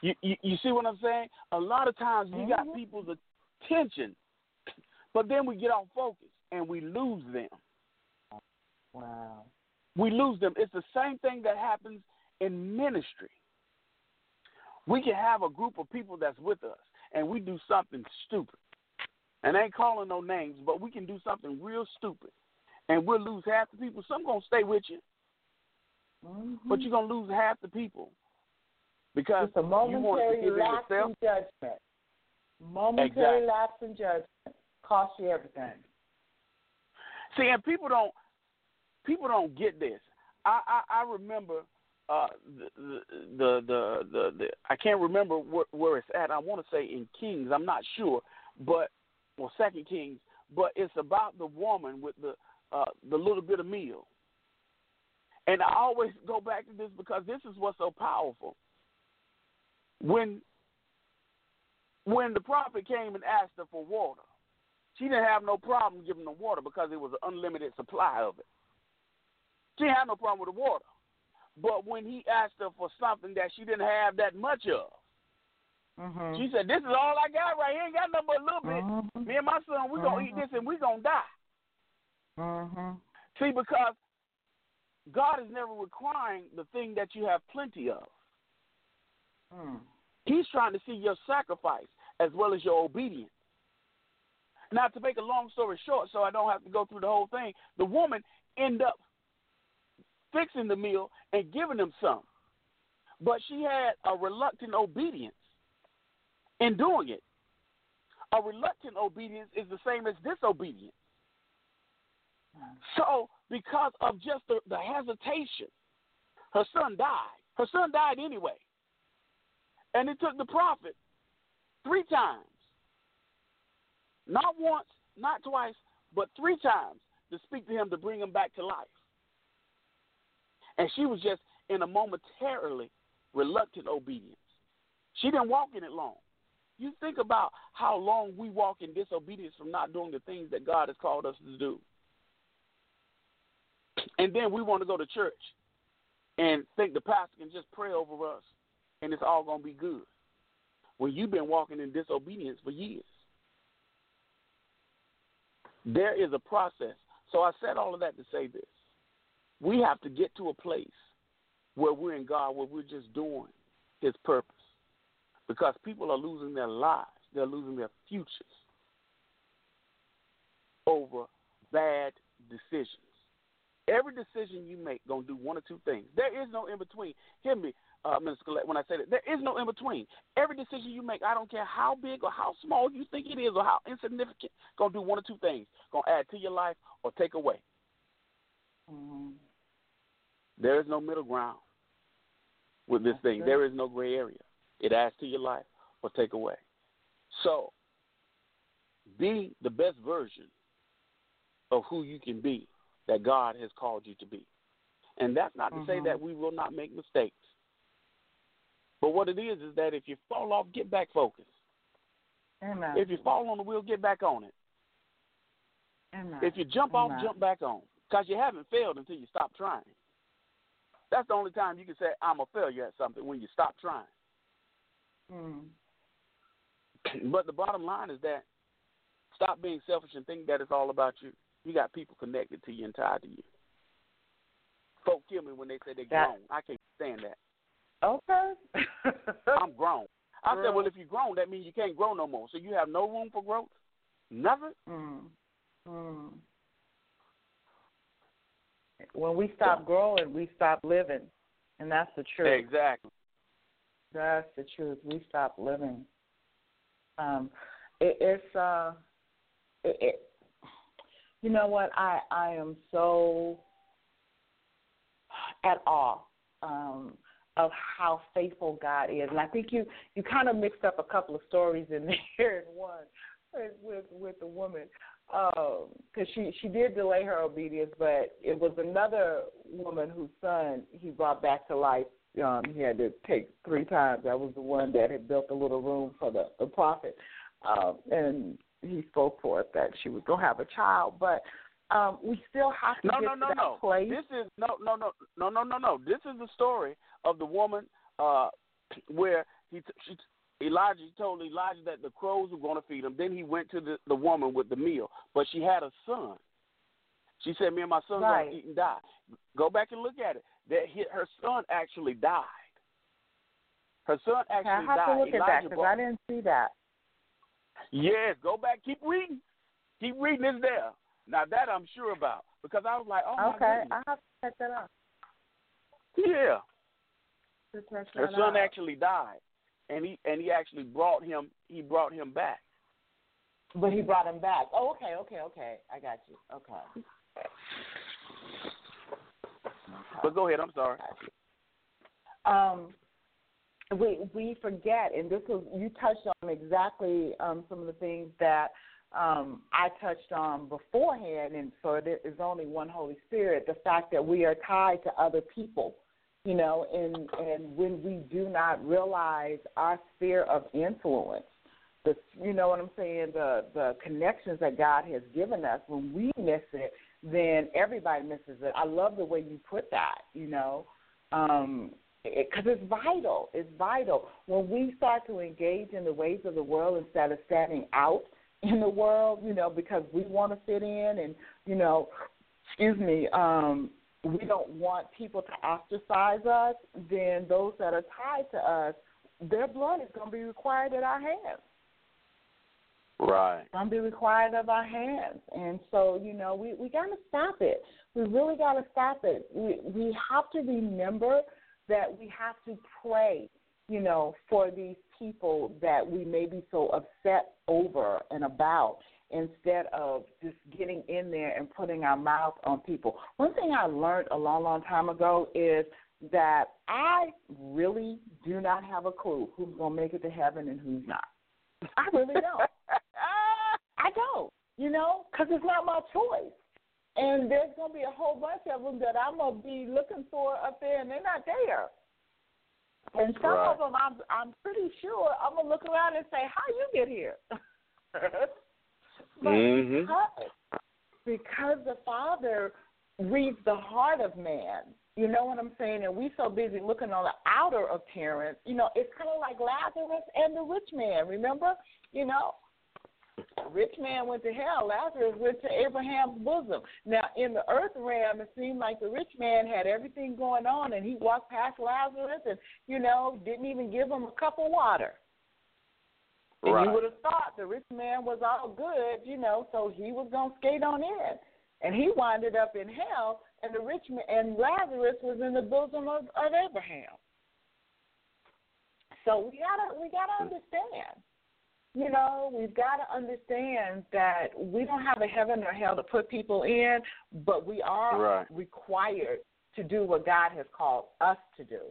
You, you you see what I'm saying? A lot of times we got Mhm. people's attention, but then we get off focus and we lose them. Wow. We lose them. It's the same thing that happens in ministry. We can have a group of people that's with us and we do something stupid. And I ain't calling no names, but we can do something real stupid. And we'll lose half the people. Some gonna stay with you, Mhm. but you're gonna lose half the people. Because It's a you want to momentary lapse yourself. in judgment. Momentary Exactly. lapse in judgment costs you everything. See, and people don't people don't get this. I I, I remember uh the, the the the the, the I can't remember where, where it's at. I want to say in Kings. I'm not sure, but well, Second Kings. But it's about the woman with the uh the little bit of meal. And I always go back to this because this is what's so powerful. When when the prophet came and asked her for water, she didn't have no problem giving the water because it was an unlimited supply of it. She had no problem with the water. But when he asked her for something that she didn't have that much of, Mm-hmm. she said, This is all I got right here. Ain't got nothing but a little bit. Mhm. Me and my son, we're going to eat this and we're going to die. Mhm. See, because God is never requiring the thing that you have plenty of. Mm. He's trying to see your sacrifice as well as your obedience. Now, to make a long story short, so I don't have to go through the whole thing, the woman end up fixing the meal and giving him some, but she had a reluctant obedience in doing it. A reluctant obedience is the same as disobedience. So, because of just the, the hesitation, her son died. Her son died anyway. And it took the prophet three times, not once, not twice, but three times to speak to him to bring him back to life. And she was just in a momentarily reluctant obedience. She didn't walk in it long. You think about how long we walk in disobedience from not doing the things that God has called us to do. And then we want to go to church and think the pastor can just pray over us and it's all going to be good. When you've been walking in disobedience for years. There is a process. So I said all of that to say this. We have to get to a place where we're in God, where we're just doing His purpose. Because people are losing their lives, they're losing their futures over bad decisions. Every decision you make gonna do one or two things. There is no in between. Hear me, uh, Minister Collette, when I say that. There is no in between. Every decision you make, I don't care how big or how small you think it is or how insignificant, gonna do one or two things. Gonna add to your life or take away. Mhm. There is no middle ground with this That's thing. good. There is no gray area. It adds to your life or take away. So, be the best version of who you can be that God has called you to be. And that's not to say Mhm. that we will not make mistakes. But what it is is that if you fall off, get back focused. Amen. If you fall on the wheel, get back on it. Amen. If you jump off, jump back on. Because you haven't failed until you stop trying. That's the only time you can say, I'm a failure at something, when you stop trying. Mm. But the bottom line is that stop being selfish and think that it's all about you. You got people connected to you and tied to you. Folk kill me when they say they're That- grown. I can't stand that. Okay. I'm grown. I said, well, if you're grown, that means you can't grow no more. So you have no room for growth? Nothing? mm. Mm. When we stop growing, we stop living, and that's the truth. Exactly. That's the truth. We stop living. Um, it, it's uh, it, it. You know what? I I am so at awe um, of how faithful God is, and I think you you kind of mixed up a couple of stories in there in one with with, the woman because she she did delay her obedience, but it was another woman whose son he brought back to life. Um, he had to take three times. That was the one that had built a little room for the, the prophet, um, and he spoke forth that she was gonna have a child. But um, we still have to No, get no, to no, that no. place. This is no, no, no, no, no, no, no. This is the story of the woman uh, where he t- she Elijah told Elijah that the crows were going to feed him. Then he went to the, the woman with the meal, but she had a son. She said, "Me and my son Right. going to eat and die." Go back and look at it. That he, her son actually died. Her son Okay, I actually have died. to look at that because I didn't see that. Yes, go back, keep reading, keep reading. It's there. Now that I'm sure about because I was like, "Oh my okay, goodness." I have to check that out. Yeah. Her son out. actually died, and he and he actually brought him. He brought him back. But he brought him back. Oh, okay, okay, okay. I got you. Okay. But go ahead. I'm sorry. Um, we we forget, and this was you touched on exactly um, some of the things that um, I touched on beforehand, and so there is only one Holy Spirit. The fact that we are tied to other people, you know, and and when we do not realize our sphere of influence, the you know what I'm saying, the the connections that God has given us, when we miss it, then everybody misses it. I love the way you put that, you know. Um, because it's vital. It's vital. When we start to engage in the ways of the world instead of standing out in the world, you know, because we want to fit in and, you know, excuse me, um, we don't want people to ostracize us, then those that are tied to us, their blood is going to be required at our hands Right. to be required of our hands. And so, you know, we, we got to stop it. We really got to stop it. We, we have to remember that we have to pray, you know, for these people that we may be so upset over and about instead of just getting in there and putting our mouth on people. One thing I learned a long, long time ago is that I really do not have a clue who's going to make it to heaven and who's not. I really don't. I don't, you know, because it's not my choice. And there's going to be a whole bunch of them that I'm going to be looking for up there, and they're not there. And some Right. of them, I'm I'm pretty sure I'm gonna look around and say, "How you get here?" but Mhm. because because the Father reads the heart of man. You know what I'm saying? And we so busy looking on the outer appearance. You know, it's kind of like Lazarus and the rich man. Remember? You know, rich man went to hell. Lazarus went to Abraham's bosom. Now, in the earth realm, it seemed like the rich man had everything going on, and he walked past Lazarus, and you know, didn't even give him a cup of water. And Right. you would have thought the rich man was all good, you know, so he was gonna skate on in, and he winded up in hell, and the rich man and Lazarus was in the bosom of, of Abraham. So we gotta we gotta hmm. understand, you know, we've got to understand that we don't have a heaven or hell to put people in, but we are Right. required to do what God has called us to do.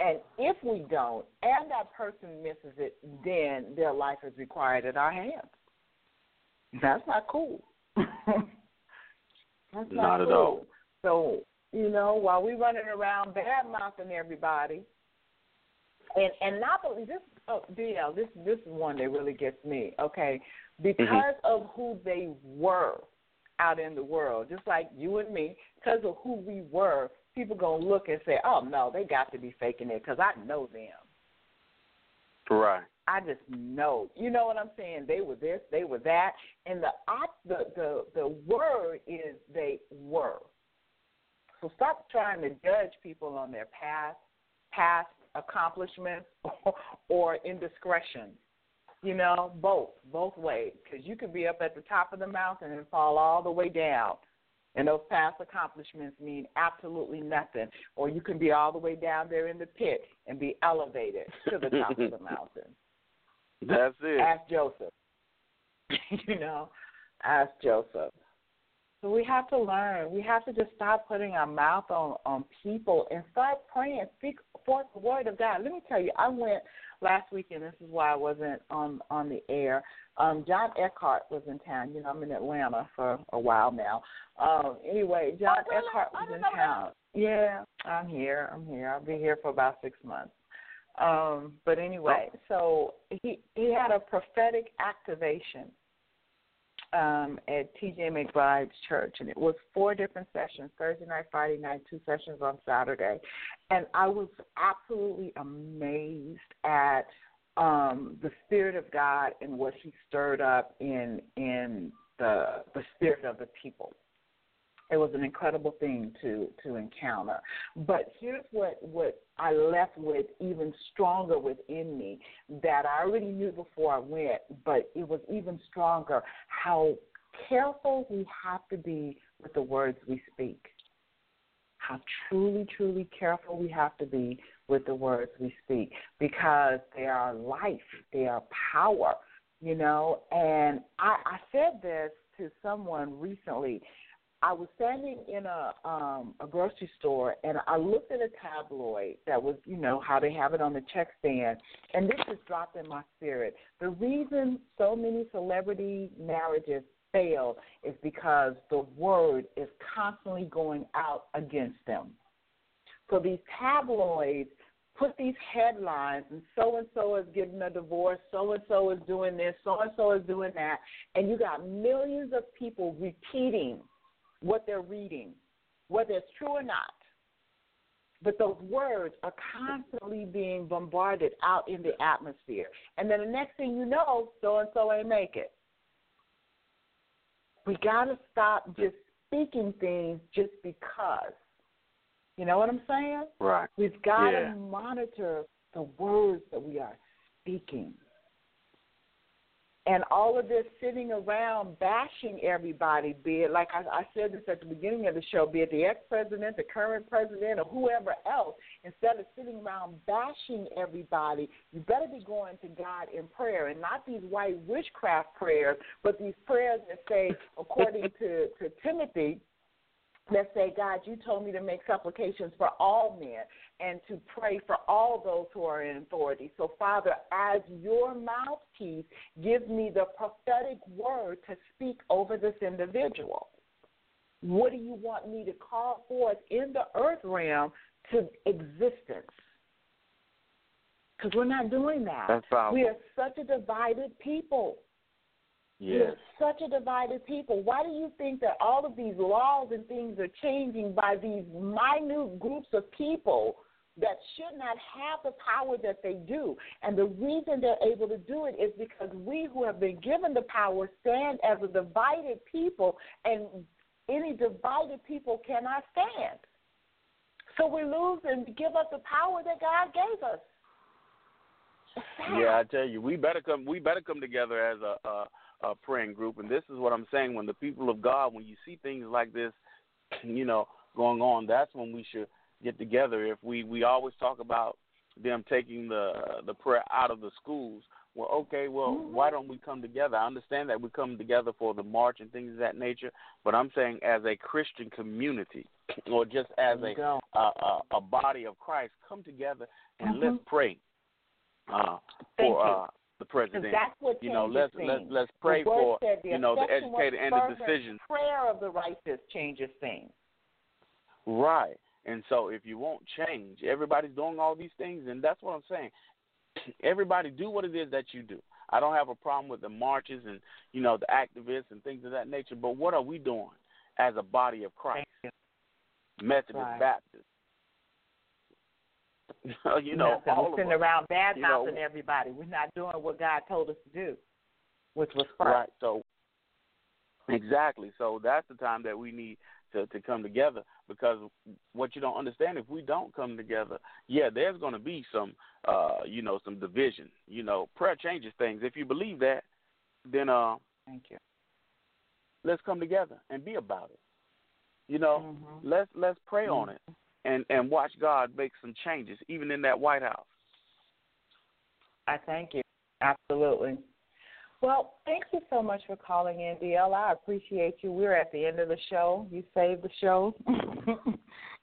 And if we don't, and that person misses it, then their life is required at our hands. That's not cool. That's Not not, at all. So, you know, while we're running around bad mouthing everybody, and and not only this, oh, DL, this this one that really gets me. Okay, mm-hmm. because of who they were out in the world, just like you and me, because of who we were, people gonna look and say, "Oh no, they got to be faking it," because I know them. Right. I just know. You know what I'm saying? They were this, they were that, and the op- the the the word is they were. So stop trying to judge people on their past past accomplishments or, or indiscretion. You know, both both ways, because you could be up at the top of the mountain and fall all the way down. And those past accomplishments mean absolutely nothing. Or you can be all the way down there in the pit and be elevated to the top of the mountain. That's it. Ask Joseph. you know, ask Joseph. So we have to learn. We have to just stop putting our mouth on on people and start praying. Speak forth the word of God. Let me tell you, I went last weekend. This is why I wasn't on on the air. Um, John Eckhardt was in town. You know, I'm in Atlanta for a while now. Um, anyway, John Oh? Eckhardt was in town. Yeah, I'm here. I'm here. I'll be here for about six months. Um, but anyway, so he he had a prophetic activation um, at TJ McBride's church, and it was four different sessions: Thursday night, Friday night, two sessions on Saturday, and I was absolutely amazed at um, the spirit of God and what He stirred up in in the the spirit of the people. It was an incredible thing to to encounter. But here's what what I left with even stronger within me that I already knew before I went, but it was even stronger how careful we have to be with the words we speak. How truly, truly careful we have to be with the words we speak because they are life, they are power, you know. And I, I said this to someone recently. I was standing in a um a grocery store and I looked at a tabloid that was, you know, how they have it on the check stand and this just dropped in my spirit. The reason so many celebrity marriages fail is because the word is constantly going out against them. So these tabloids put these headlines and so and so is getting a divorce, so and so is doing this, so and so is doing that, and you got millions of people repeating what they're reading, whether it's true or not. But those words are constantly being bombarded out in the atmosphere. And then the next thing you know, so and so ain't make it. We got to stop just speaking things just because. You know what I'm saying? Right. We've got Yeah. to monitor the words that we are speaking. And all of this sitting around bashing everybody, be it like I, I said this at the beginning of the show, be it the ex president, the current president, or whoever else, instead of sitting around bashing everybody, you better be going to God in prayer and not these white witchcraft prayers, but these prayers that say, according to, to Timothy, that say, God, you told me to make supplications for all men and to pray for all those who are in authority. So, Father, as your mouthpiece, give me the prophetic word to speak over this individual. What do you want me to call forth in the earth realm to existence? Because we're not doing that. That's. We are such a divided people. Yes. We're such a divided people. Why do you think that all of these laws and things are changing by these minute groups of people that should not have the power that they do? And the reason they're able to do it is because we who have been given the power stand as a divided people, and any divided people cannot stand. So we lose and give up the power that God gave us. Yeah, I tell you, we better come. We better come together as a, a, a praying group. And this is what I'm saying: when the people of God, when you see things like this, you know, going on, that's when we should get together. If we we always talk about them taking the the prayer out of the schools. Well, okay, well, Mhm. why don't we come together? I understand that we come together for the march and things of that nature, but I'm saying as a Christian community, or just as a a, a, a body of Christ, come together and Mhm. let's pray uh, for uh, the president. that's what You know, let's things. let's let's pray for said the you know the educated and the fervent decisions. Prayer of the righteous changes things. Right. And so if you won't change, everybody's doing all these things, and that's what I'm saying. Everybody do what it is that you do. I don't have a problem with the marches and you know the activists and things of that nature, but what are we doing as a body of Christ? Methodist, Right. Baptist. you know, Nothing. all We're sitting around bad mouthing everybody. We're not doing what God told us to do, which was pray. Right. So exactly. So that's the time that we need to to come together because what you don't understand if we don't come together, yeah, there's going to be some uh, you know, some division. You know, prayer changes things. If you believe that, then uh Thank you. let's come together and be about it. You know, Mhm. let's let's pray on Mm-hmm. it and and watch God make some changes, even in that White House. I thank you. Absolutely. Well, thank you so much for calling in, DL. I appreciate you. We're at the end of the show. You saved the show.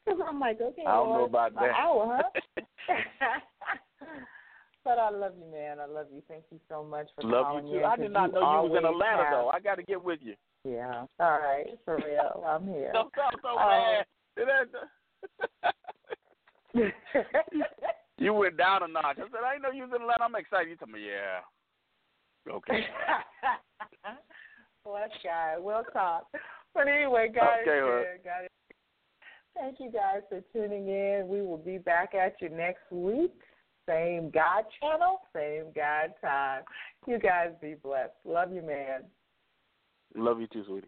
Because I'm like, okay, I don't know about that. hour, huh? but I love you, man. I love you. Thank you so much for Love calling you too. in. I did not know you was in Atlanta have- though. I got to get with you. Yeah. All right. For real. I'm here. Don't sound so bad. You went down a notch. I said, I didn't know you was in Atlanta. I'm excited. You told me, yeah. Okay. Bless guy. We'll talk. But anyway, guys, Okay, well. got it. Thank you guys for tuning in. We will be back at you next week. Same God channel, same God time. You guys be blessed. Love you, man. Love you too, sweetie.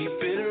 Keep it.